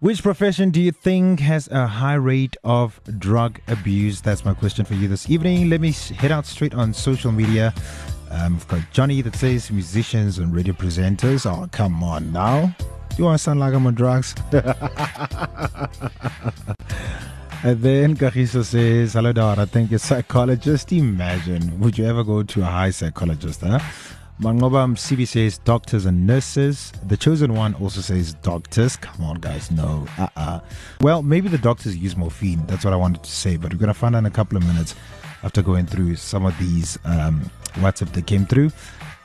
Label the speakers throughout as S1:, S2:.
S1: Which profession do you think has a high rate of drug abuse? That's my question for you this evening. Let me head out straight on social media. Um, we've got Johnny that says musicians and radio presenters. Oh, come on now. Do you want to sound like I'm on drugs? and then Kahiso says, Hello, Dar. I think a psychologist. Imagine. Would you ever go to a high psychologist? Huh? Mangobam CB says doctors and nurses. The chosen one also says doctors. Come on, guys, no. Uh uh Well, maybe the doctors use morphine. That's what I wanted to say, but we're going to find out in a couple of minutes after going through some of these um, WhatsApp that came through.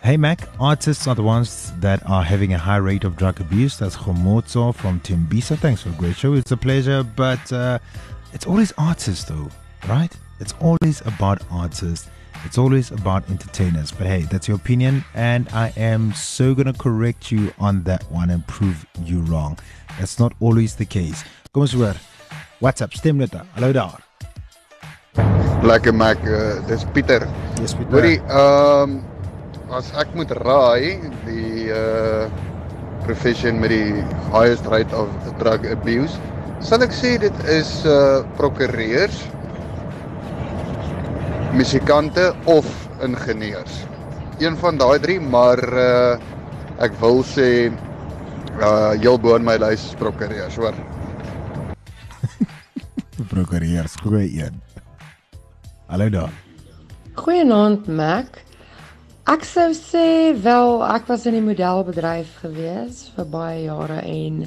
S1: Hey Mac, artists are the ones that are having a high rate of drug abuse. That's Homozo from Tembisa. Thanks for a great show. It's a pleasure, but uh, it's always artists though, right? It's always about artists. It's always about entertainers. But hey, that's your opinion, and I am so gonna correct you on that one and prove you wrong. That's not always the case. Kom ons hoor. WhatsApp stemnota. Hallo daar.
S2: Lekker Mac, uh, dis Pieter.
S1: Yes, Pieter.
S2: Hoorie, ehm um, as ek moet raai, die uh profession met die highest rate of drug abuse, sal ek sê dit is uh prokureurs, musikante of ingenieurs. Een van daai drie, maar uh ek wil sê uh heel bo in my lys is prokureurs, hoor.
S1: Prokureurs, goeie een. Hallo daar.
S3: Goeienaand Mac. Ek sou sê wel ek was in die modelbedryf gewees vir baie jare en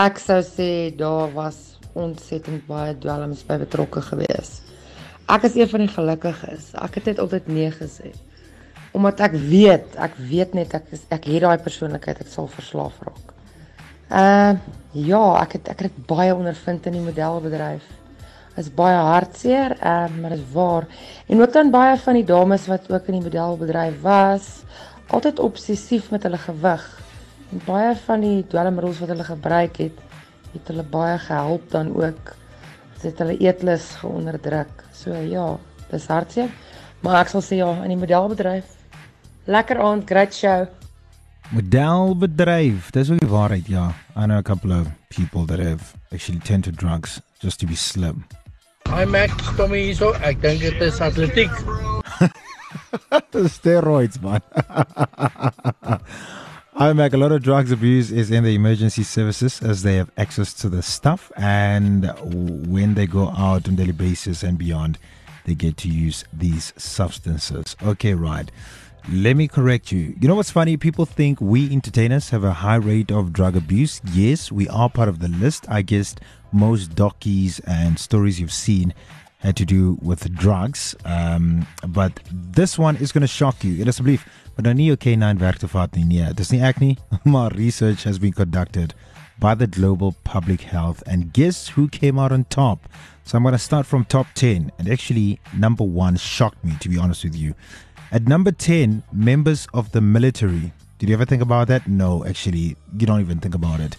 S3: ek sou sê daar was ontsettend baie dwelms by betrokke gewees. Ek is een van die gelukkiges. Ek het net altyd nee gesê. Omdat ek weet, ek weet net ek is, ek het daai persoonlikheid, ek sal verslaaf raak. Uh ja, ek het ek het baie ondervind in die modelbedryf is baie hartseer, uh, maar dit is waar. En ook dan baie van die dames wat ook in die modelbedryf was, altyd obsessief met hulle gewig. En baie van die dwelmmiddels wat hulle gebruik het, het hulle baie gehelp dan ook. Dit het hulle eetlus geonderdruk. So ja, dis hartseer. Maar ek sal sê ja, in die modelbedryf. Lekker aand, great show.
S1: Modelbedryf, dis ook die waarheid, ja. I know a couple of people that have actually turned to drugs just to be slim.
S4: Hi Max, kom hier so. Ek dink dit is atletiek.
S1: Steroids, man. I make a lot of drugs abuse is in the emergency services as they have access to the stuff, and when they go out on daily basis and beyond, they get to use these substances. Okay, right. Let me correct you. You know what's funny? People think we entertainers have a high rate of drug abuse. Yes, we are part of the list. I guess most docies and stories you've seen had to do with drugs. Um, but this one is going to shock you. It is a belief. But nou nie okay 9 werk te vat nie. Nee, dis nie research has been conducted by the Global Public Health and guess who came out on top? So I'm going to start from top 10 and actually number 1 shocked me to be honest with you. At number 10, members of the military. Did you ever think about that? No, actually, you don't even think about it.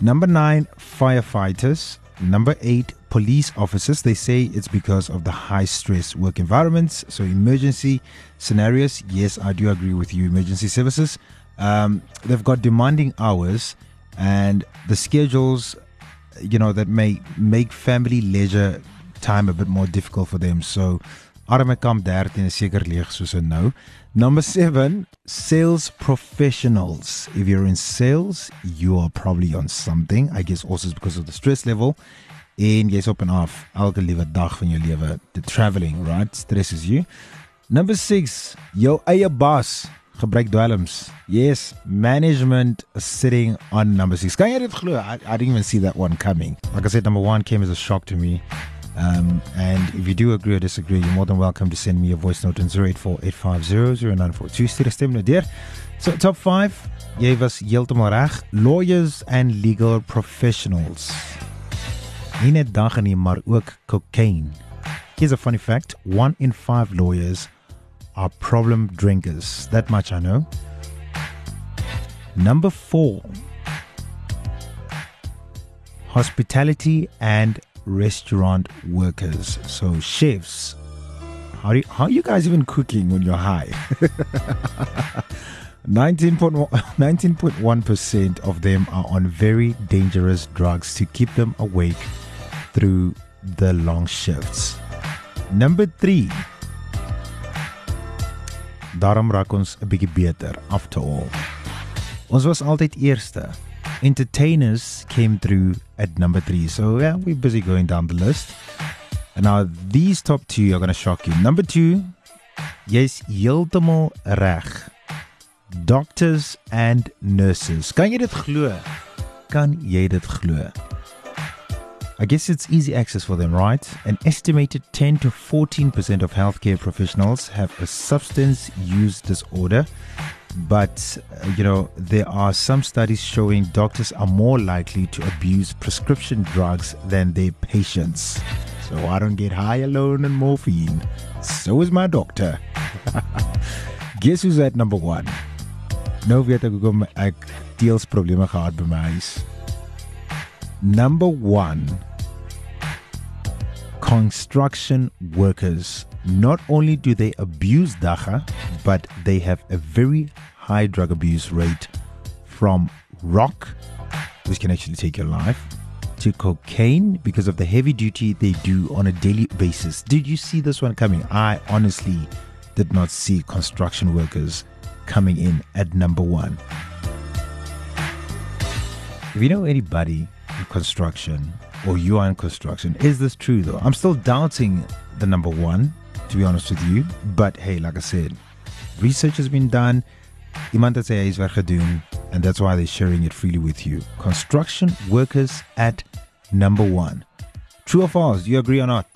S1: Number 9, firefighters. Number 8, police officers. They say it's because of the high stress work environments. So, emergency scenarios. Yes, I do agree with you. Emergency services. Um, they've got demanding hours and the schedules, you know, that may make family leisure time a bit more difficult for them. So, arme kamp 13 is seker leeg soos 'n nou. Number 7, sales professionals. If you're in sales, you are probably on something. I guess also because of the stress level. En jy's op en af elke liewe dag van jou lewe. The traveling, right? Stresses you. Number 6, jou eie baas gebruik dwelms. Yes, management sitting on number 6. Kan jy dit glo? I, I didn't even see that one coming. Like I said, number 1 came as a shock to me. Um, and if you do agree or disagree, you're more than welcome to send me a voice note on 0848500942. Stuur 'n stem. So top 5, jy was heeltemal. Lawyers and legal professionals. Nie net dag cocaine. Here's a funny fact, 1 in 5 lawyers are problem drinkers. That much I know. Number 4. Hospitality and restaurant workers. So chefs. How, do you, how are you guys even cooking when you're high? 19.1% of them are on very dangerous drugs to keep them awake through the long shifts. Number 3. Daarom raak ons 'n bietjie beter after all. Ons was altyd eerste. Entertainers came through at number 3. So yeah, we're busy going down the list. And now these top 2 are going to shock you. Number 2, jy's heeltemal reg. Doctors and nurses. Kan jy dit glo? Kan jy dit glo? I guess it's easy access for them, right? An estimated 10 to 14% of healthcare professionals have a substance use disorder. But, uh, you know, there are some studies showing doctors are more likely to abuse prescription drugs than their patients. So I don't get high alone on morphine. So is my doctor. Guess who's at number one? Nou weet ek hoekom ek deels probleme gehad by my huis. Number 1 construction workers. Not only do they abuse dagga, but they have a very high drug abuse rate from rock, which can actually take your life, to cocaine because of the heavy duty they do on a daily basis. Did you see this one coming? I honestly did not see construction workers coming in at number one. If you know anybody in construction or you are in construction, is this true though? I'm still doubting the number one, to be honest with you. But hey, like I said, research has been done. Iemand werk gedoen and that's why they're sharing it freely with you. Construction workers at number 1. True or false? Do you agree or not?